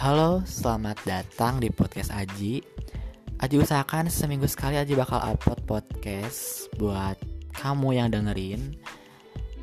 Halo, selamat datang di podcast Aji. Aji usahakan seminggu sekali Aji bakal upload podcast buat kamu yang dengerin.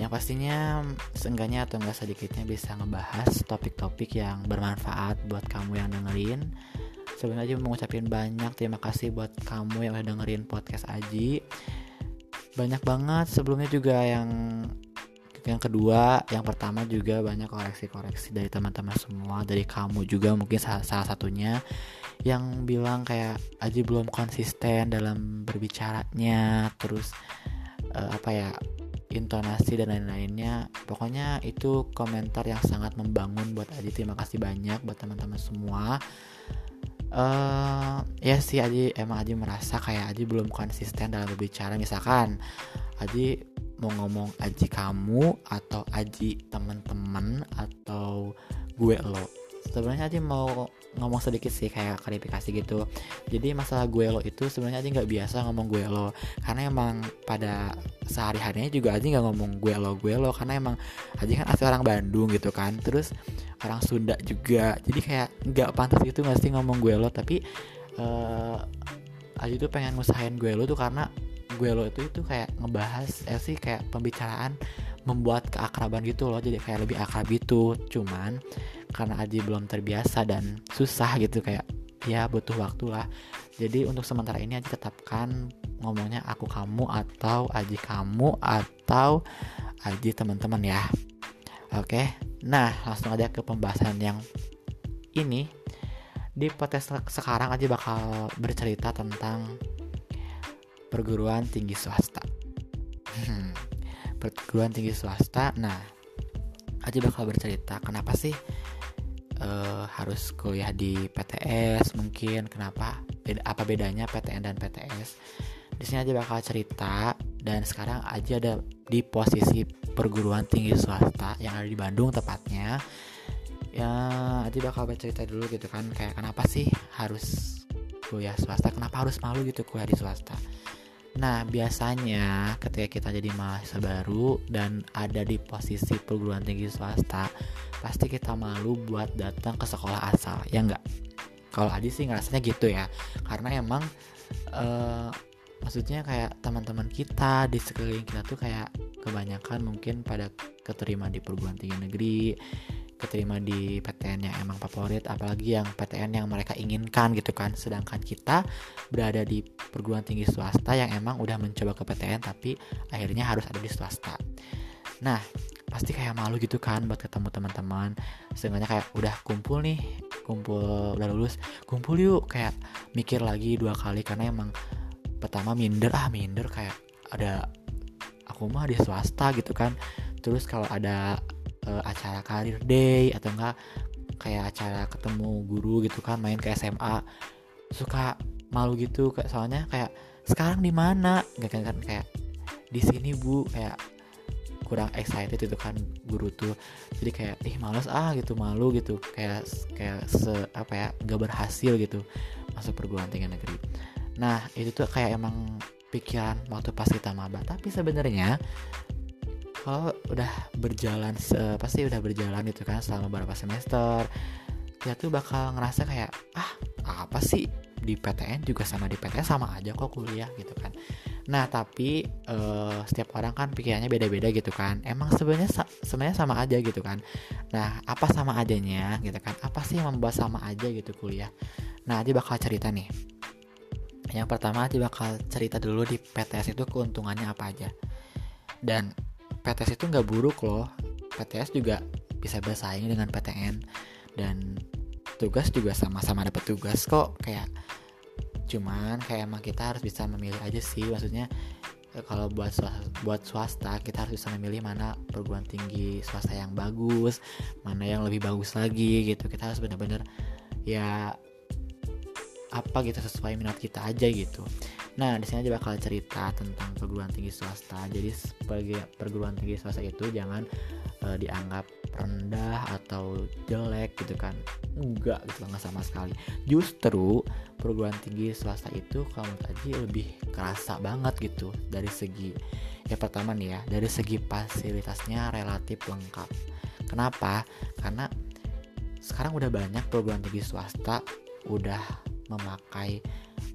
Yang pastinya seenggaknya atau enggak sedikitnya bisa ngebahas topik-topik yang bermanfaat buat kamu yang dengerin. Sebelumnya Aji mengucapkan banyak terima kasih buat kamu yang udah dengerin podcast Aji. Banyak banget sebelumnya juga yang yang kedua yang pertama juga banyak koreksi-koreksi dari teman-teman semua dari kamu juga mungkin salah, satunya yang bilang kayak Aji belum konsisten dalam berbicaranya terus uh, apa ya intonasi dan lain-lainnya. Pokoknya itu komentar yang sangat membangun buat Aji. Terima kasih banyak buat teman-teman semua. Uh, ya sih Aji emang Aji merasa kayak Aji belum konsisten dalam berbicara. Misalkan Aji mau ngomong aji kamu atau aji temen-temen atau gue lo. Sebenarnya aja mau ngomong sedikit sih kayak klarifikasi gitu. Jadi masalah gue lo itu sebenarnya aja nggak biasa ngomong gue lo. Karena emang pada sehari harinya juga aja nggak ngomong gue lo gue lo. Karena emang aja kan asli orang Bandung gitu kan. Terus orang Sunda juga. Jadi kayak nggak pantas itu nggak sih ngomong gue lo. Tapi uh, aja tuh pengen ngusahain gue lo tuh karena gue lo itu itu kayak ngebahas eh sih kayak pembicaraan membuat keakraban gitu loh. Jadi kayak lebih akrab gitu. Cuman karena Aji belum terbiasa dan susah gitu kayak ya butuh waktu lah. Jadi untuk sementara ini Aji tetapkan ngomongnya aku kamu atau Aji kamu atau Aji teman-teman ya. Oke nah langsung aja ke pembahasan yang ini. Di podcast sekarang Aji bakal bercerita tentang perguruan tinggi swasta. Hmm, perguruan tinggi swasta. Nah, aja bakal bercerita kenapa sih uh, harus kuliah di PTS mungkin kenapa beda, apa bedanya PTN dan PTS. Di sini aja bakal cerita dan sekarang aja ada di posisi perguruan tinggi swasta yang ada di Bandung tepatnya. Ya, aja bakal bercerita dulu gitu kan kayak kenapa sih harus kuliah swasta, kenapa harus malu gitu kuliah di swasta. Nah, biasanya ketika kita jadi mahasiswa baru dan ada di posisi perguruan tinggi swasta, pasti kita malu buat datang ke sekolah asal, ya enggak? Kalau Adi sih ngerasanya gitu ya, karena emang uh, maksudnya kayak teman-teman kita di sekeliling kita tuh kayak kebanyakan mungkin pada keterima di perguruan tinggi negeri keterima di PTN yang emang favorit apalagi yang PTN yang mereka inginkan gitu kan. Sedangkan kita berada di perguruan tinggi swasta yang emang udah mencoba ke PTN tapi akhirnya harus ada di swasta. Nah pasti kayak malu gitu kan buat ketemu teman-teman. Seenggaknya kayak udah kumpul nih kumpul udah lulus kumpul yuk. Kayak mikir lagi dua kali karena emang pertama minder ah minder kayak ada aku mah di swasta gitu kan. Terus kalau ada uh, acara karir day atau enggak kayak acara ketemu guru gitu kan main ke SMA suka malu gitu kayak soalnya kayak sekarang di mana? Nggak kan, kan kayak di sini bu. Kayak kurang excited itu kan guru tuh. Jadi kayak ih males ah gitu malu gitu. Kayak kayak se apa ya nggak berhasil gitu masuk perguruan tinggi negeri. Nah itu tuh kayak emang pikiran waktu pas kita maba. Tapi sebenarnya kalau udah berjalan pasti udah berjalan gitu kan selama beberapa semester. Ya tuh bakal ngerasa kayak ah apa sih? Di PTN juga sama di PTN sama aja kok kuliah gitu kan. Nah tapi uh, setiap orang kan pikirannya beda-beda gitu kan. Emang sebenarnya sebenarnya sama aja gitu kan. Nah apa sama adanya gitu kan? Apa sih yang membuat sama aja gitu kuliah? Nah dia bakal cerita nih. Yang pertama dia bakal cerita dulu di PTS itu keuntungannya apa aja. Dan PTS itu nggak buruk loh. PTS juga bisa bersaing dengan PTN dan tugas juga sama-sama dapat tugas kok. Kayak cuman kayak emang kita harus bisa memilih aja sih. Maksudnya eh, kalau buat swasta, buat swasta kita harus bisa memilih mana perguruan tinggi swasta yang bagus mana yang lebih bagus lagi gitu. Kita harus benar-benar ya apa gitu sesuai minat kita aja gitu Nah, di sini aja bakal cerita tentang perguruan tinggi swasta. Jadi sebagai perguruan tinggi swasta itu jangan uh, dianggap rendah atau jelek gitu kan. Enggak gitu enggak sama sekali. Justru perguruan tinggi swasta itu kalau tadi lebih kerasa banget gitu dari segi ya pertama nih ya, dari segi fasilitasnya relatif lengkap. Kenapa? Karena sekarang udah banyak perguruan tinggi swasta udah memakai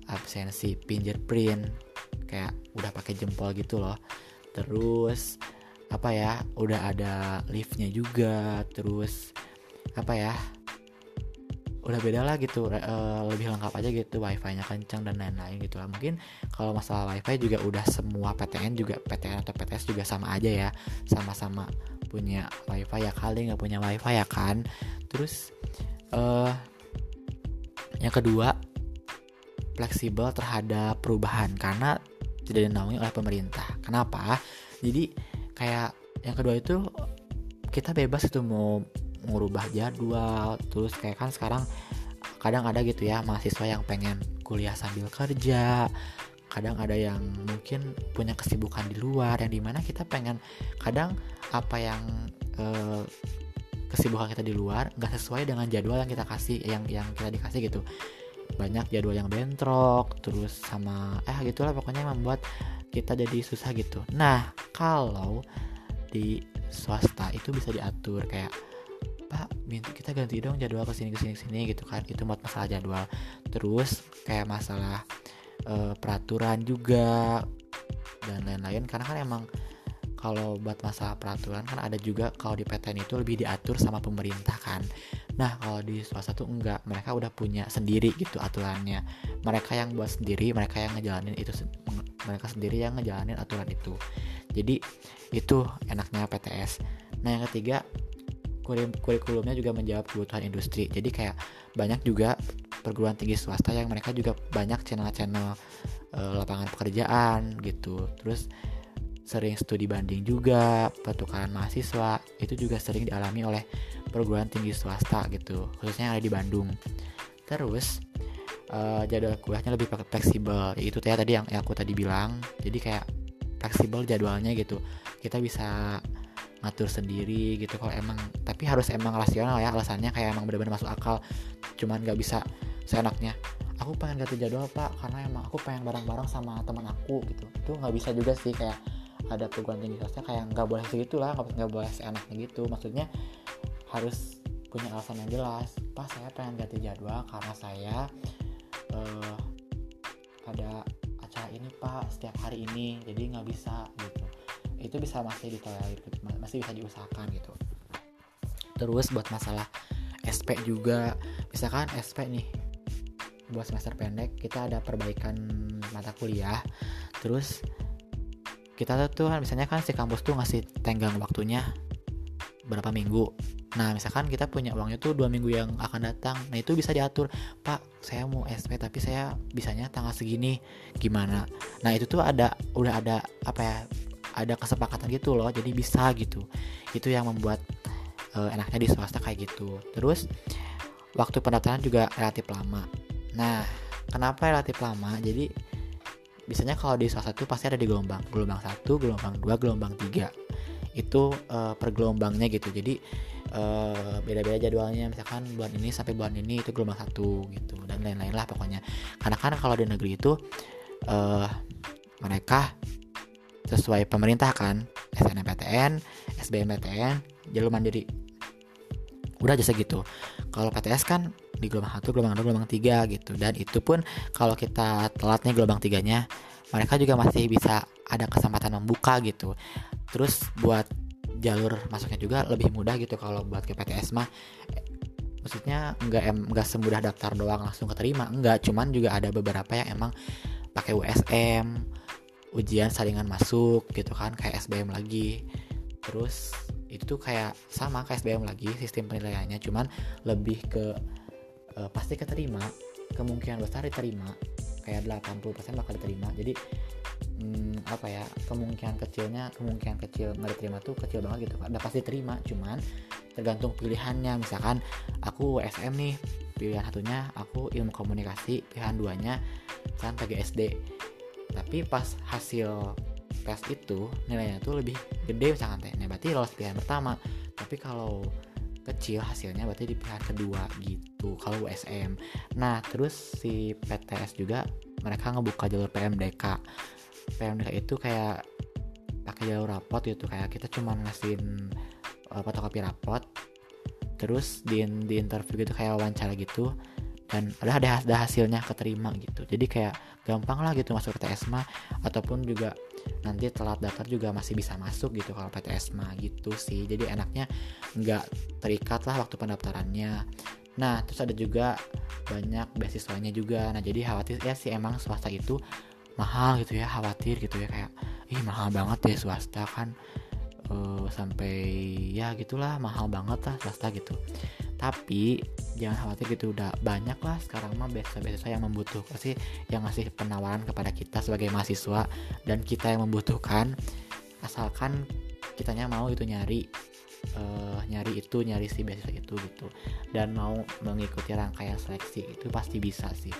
absensi fingerprint. Kayak udah pakai jempol gitu loh. Terus apa ya udah ada liftnya juga. Terus apa ya udah beda lah gitu. Uh, lebih lengkap aja gitu wifi-nya kencang dan lain-lain gitu lah. Mungkin kalau masalah wifi juga udah semua PTN juga PTN atau PTS juga sama aja ya. Sama-sama punya wifi ya kali nggak punya wifi ya kan. Terus uh, yang kedua fleksibel terhadap perubahan karena tidak dinaungi oleh pemerintah. Kenapa? Jadi kayak yang kedua itu kita bebas itu mau ngurubah jadwal terus kayak kan sekarang kadang ada gitu ya mahasiswa yang pengen kuliah sambil kerja kadang ada yang mungkin punya kesibukan di luar yang di mana kita pengen kadang apa yang eh, kesibukan kita di luar nggak sesuai dengan jadwal yang kita kasih yang yang kita dikasih gitu banyak jadwal yang bentrok terus sama eh gitulah pokoknya membuat kita jadi susah gitu. Nah kalau di swasta itu bisa diatur kayak pak minta kita ganti dong jadwal ke sini ke sini sini gitu kan itu buat masalah jadwal. Terus kayak masalah e, peraturan juga dan lain-lain karena kan emang kalau buat masalah peraturan kan ada juga kalau di PTN itu lebih diatur sama pemerintah kan nah kalau di swasta tuh enggak mereka udah punya sendiri gitu aturannya. Mereka yang buat sendiri mereka yang ngejalanin itu mereka sendiri yang ngejalanin aturan itu. Jadi itu enaknya PTS nah yang ketiga kurikulumnya juga menjawab kebutuhan industri. Jadi kayak banyak juga perguruan tinggi swasta yang mereka juga banyak channel-channel uh, lapangan pekerjaan gitu. Terus sering studi banding juga pertukaran mahasiswa itu juga sering dialami oleh perguruan tinggi swasta gitu khususnya yang ada di Bandung. Terus uh, jadwal kuliahnya lebih fleksibel itu ya tadi yang, yang aku tadi bilang. Jadi kayak fleksibel jadwalnya gitu kita bisa ngatur sendiri gitu kalau emang tapi harus emang rasional ya alasannya kayak emang benar-benar masuk akal cuman nggak bisa seenaknya. Aku pengen ganti jadwal pak karena emang aku pengen bareng-bareng sama teman aku gitu. Itu nggak bisa juga sih kayak ada perguruan tinggi swasta kayak nggak boleh segitu lah nggak boleh seenaknya gitu. Maksudnya harus punya alasan yang jelas. Pak saya pengen ganti jadwal karena saya uh, ada acara ini pak setiap hari ini jadi nggak bisa gitu. Itu bisa masih ditolerir masih bisa diusahakan gitu. Terus buat masalah SP juga misalkan SP nih buat semester pendek kita ada perbaikan mata kuliah. Terus kita tuh kan misalnya kan si kampus tuh ngasih tenggang waktunya berapa minggu. Nah misalkan kita punya uangnya tuh dua minggu yang akan datang nah itu bisa diatur. Pak saya mau SP tapi saya bisanya tanggal segini gimana? Nah itu tuh ada udah ada apa ya ada kesepakatan gitu loh jadi bisa gitu. Itu yang membuat uh, enaknya di swasta kayak gitu. Terus waktu pendaftaran juga relatif lama. Nah kenapa relatif lama? Jadi biasanya kalau di swasta itu pasti ada di gelombang gelombang satu gelombang dua gelombang tiga. Itu uh, per gelombangnya gitu. Jadi uh, beda-beda jadwalnya. Misalkan bulan ini sampai bulan ini itu gelombang satu gitu dan lain-lain lah pokoknya. Karena kan kalau di negeri itu uh, mereka sesuai pemerintah kan. SNMPTN, SBMPTN, jalur mandiri. Udah aja segitu. Kalau PTS kan di gelombang satu, gelombang dua, gelombang tiga gitu. Dan itu pun kalau kita telat nih gelombang tiganya mereka juga masih bisa ada kesempatan membuka gitu. Terus buat jalur masuknya juga lebih mudah gitu kalau buat ke PTS mah. Maksudnya nggak em nggak semudah daftar doang langsung keterima enggak cuman juga ada beberapa yang emang pakai USM ujian saringan masuk gitu kan kayak SBM lagi. Terus itu kayak sama kayak SBM lagi sistem penilaiannya. Cuman lebih ke uh, pasti keterima kemungkinan besar diterima kayak 80% bakal diterima. Jadi hmm, apa ya kemungkinan kecilnya kemungkinan kecil nggak diterima tuh kecil banget gitu udah pasti terima cuman tergantung pilihannya. Misalkan aku SM nih pilihan satunya aku ilmu komunikasi pilihan duanya kan PGSD tapi pas hasil tes itu nilainya tuh lebih gede misalkan teh. Nah berarti lolos pilihan pertama. Tapi kalau kecil hasilnya berarti di pilihan kedua gitu kalau USM nah terus si PTS juga mereka ngebuka jalur PMDK PMDK itu kayak pakai jalur rapot gitu kayak kita cuma ngasihin uh, fotokopi rapot terus di di interview gitu kayak wawancara gitu dan ada ada, hasilnya keterima gitu. Jadi kayak gampang lah gitu masuk PTS mah ataupun juga nanti telat daftar juga masih bisa masuk gitu kalau PTS mah gitu sih. Jadi enaknya nggak terikat lah waktu pendaftarannya. Nah terus ada juga banyak beasiswanya juga. Nah jadi khawatir ya sih emang swasta itu mahal gitu ya khawatir gitu ya kayak ih mahal banget ya swasta kan. Uh, sampai ya gitulah mahal banget lah swasta gitu tapi jangan khawatir gitu udah banyak lah sekarang mah beasiswa-beasiswa yang membutuhkan sih yang ngasih penawaran kepada kita sebagai mahasiswa dan kita yang membutuhkan. Asalkan kitanya mau itu nyari uh, nyari itu nyari si beasiswa itu gitu. Dan mau mengikuti rangkaian seleksi itu pasti bisa sih.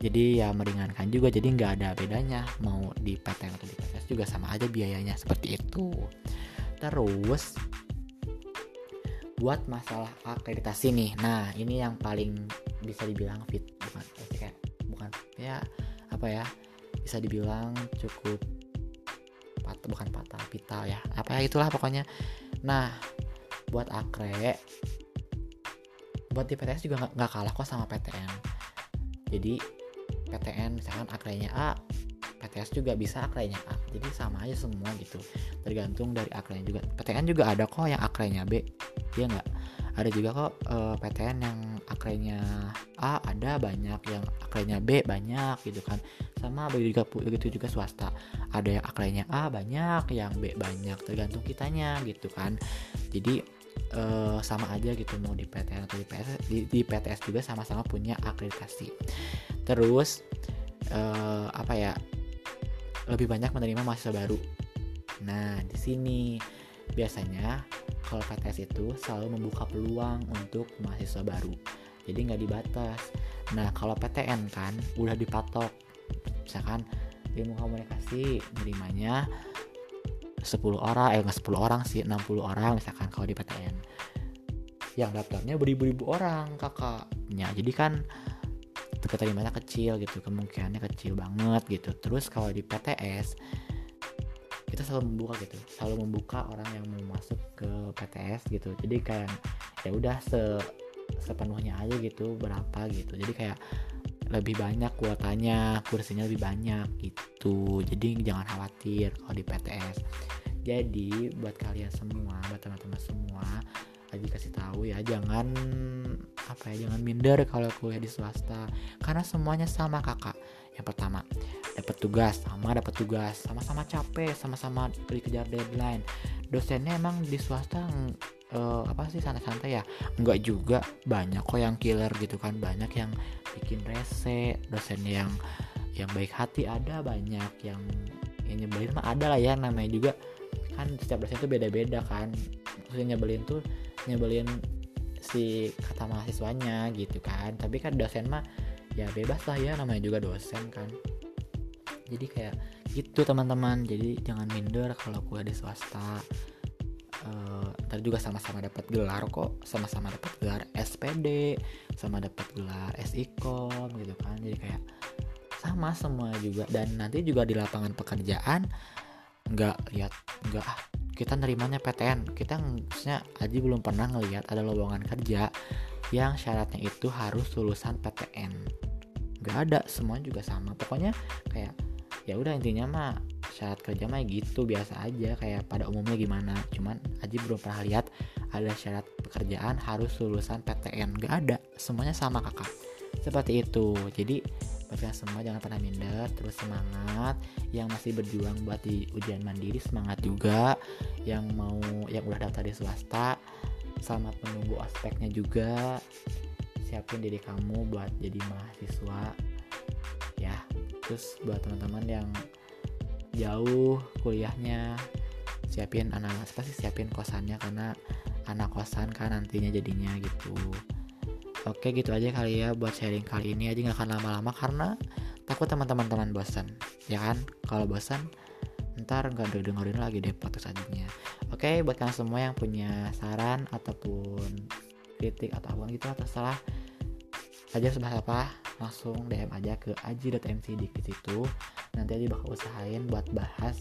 Jadi ya meringankan juga jadi nggak ada bedanya mau di PTN atau di PTS juga sama aja biayanya seperti itu. Terus buat masalah akreditasi nih. Nah ini yang paling bisa dibilang fit bukan kayak bukan ya apa ya bisa dibilang cukup pat bukan patah vital ya. Apa ya itulah pokoknya. Nah buat akre buat di PTS juga nggak kalah kok sama PTN jadi PTN misalkan akrenya A PTS juga bisa akrenya A jadi sama aja semua gitu. Tergantung dari akrenya juga. PTN juga ada kok yang akrenya B. Dia nggak? Ada juga kok uh, eh, PTN yang akrenya A ada banyak yang akrenya B banyak gitu kan. Sama begitu juga begitu juga swasta. Ada yang akrenya A banyak yang B banyak. Tergantung kitanya gitu kan. Jadi uh, sama aja gitu mau di PTN atau di PTS di, di PTS juga sama-sama punya akreditasi. Terus uh, apa ya lebih banyak menerima mahasiswa baru. Nah di sini biasanya kalau PTS itu selalu membuka peluang untuk mahasiswa baru. Jadi nggak dibatas. Nah kalau PTN kan udah dipatok. Misalkan ilmu komunikasi nerimanya 10 orang eh nggak 10 orang sih 60 orang misalkan kalau di PTN yang daftarnya beribu-ribu orang kakaknya jadi kan keterimanya kecil gitu kemungkinannya kecil banget gitu. Terus kalau di PTS kita selalu membuka gitu selalu membuka orang yang mau masuk ke PTS gitu. Jadi kayak ya udah se sepenuhnya aja gitu berapa gitu. Jadi kayak lebih banyak kuotanya kursinya lebih banyak gitu. Jadi jangan khawatir kalau di PTS jadi buat kalian semua buat teman-teman semua lagi kasih tahu ya jangan apa ya jangan minder kalau kuliah di swasta. Karena semuanya sama kakak. Yang pertama dapat tugas sama dapat tugas sama-sama capek sama-sama dikejar deadline. Dosennya emang di swasta uh, apa sih santai-santai ya? Enggak juga banyak kok yang killer gitu kan. Banyak yang bikin rese dosen yang yang baik hati ada banyak yang yang nyebelin mah ada lah ya namanya juga. Kan setiap dosen itu beda-beda kan. Maksudnya nyebelin tuh nyebelin si kata mahasiswanya gitu kan. Tapi kan dosen mah ya bebas lah ya namanya juga dosen kan. Jadi kayak gitu teman-teman. Jadi jangan minder kalau kuliah di swasta. Uh, ntar juga sama-sama dapat gelar kok. Sama-sama dapat gelar SPD sama dapat gelar SIKOM gitu kan. Jadi kayak sama semua juga. Dan nanti juga di lapangan pekerjaan nggak lihat nggak ah kita nerimanya PTN kita maksudnya Aji belum pernah ngelihat ada lowongan kerja yang syaratnya itu harus lulusan PTN nggak ada semua juga sama. Pokoknya kayak ya udah intinya mah syarat kerja mah gitu biasa aja. Kayak pada umumnya gimana. Cuman Aji belum pernah lihat ada syarat pekerjaan harus lulusan PTN gak ada semuanya sama kakak. Seperti itu. Jadi buat semua jangan pernah minder. Terus semangat. Yang masih berjuang buat di ujian mandiri semangat juga. Yang mau yang udah daftar di swasta selamat menunggu aspeknya juga. Siapin diri kamu buat jadi mahasiswa. Ya terus buat teman-teman yang jauh kuliahnya siapin anak pasti siapin kosannya karena anak kosan kan nantinya jadinya gitu oke gitu aja kali ya buat sharing kali ini. Aja nggak akan lama-lama karena takut teman-teman teman bosan ya kan? Kalau bosan ntar nggak dengerin lagi deh podcast selanjutnya. Oke buat kalian semua yang punya saran ataupun kritik atau apa gitu terserah. Aja sebahas apa langsung DM aja ke aji.mc di situ. Nanti aja bakal usahain buat bahas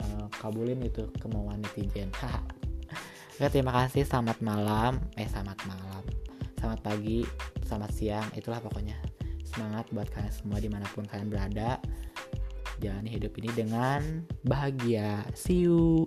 uh, kabulin itu kemauan netizen. Oke terima kasih. Selamat malam. Eh selamat malam Selamat pagi Selamat siang Itulah pokoknya. Semangat buat kalian semua di mana pun kalian berada. Jalani hidup ini dengan bahagia. See you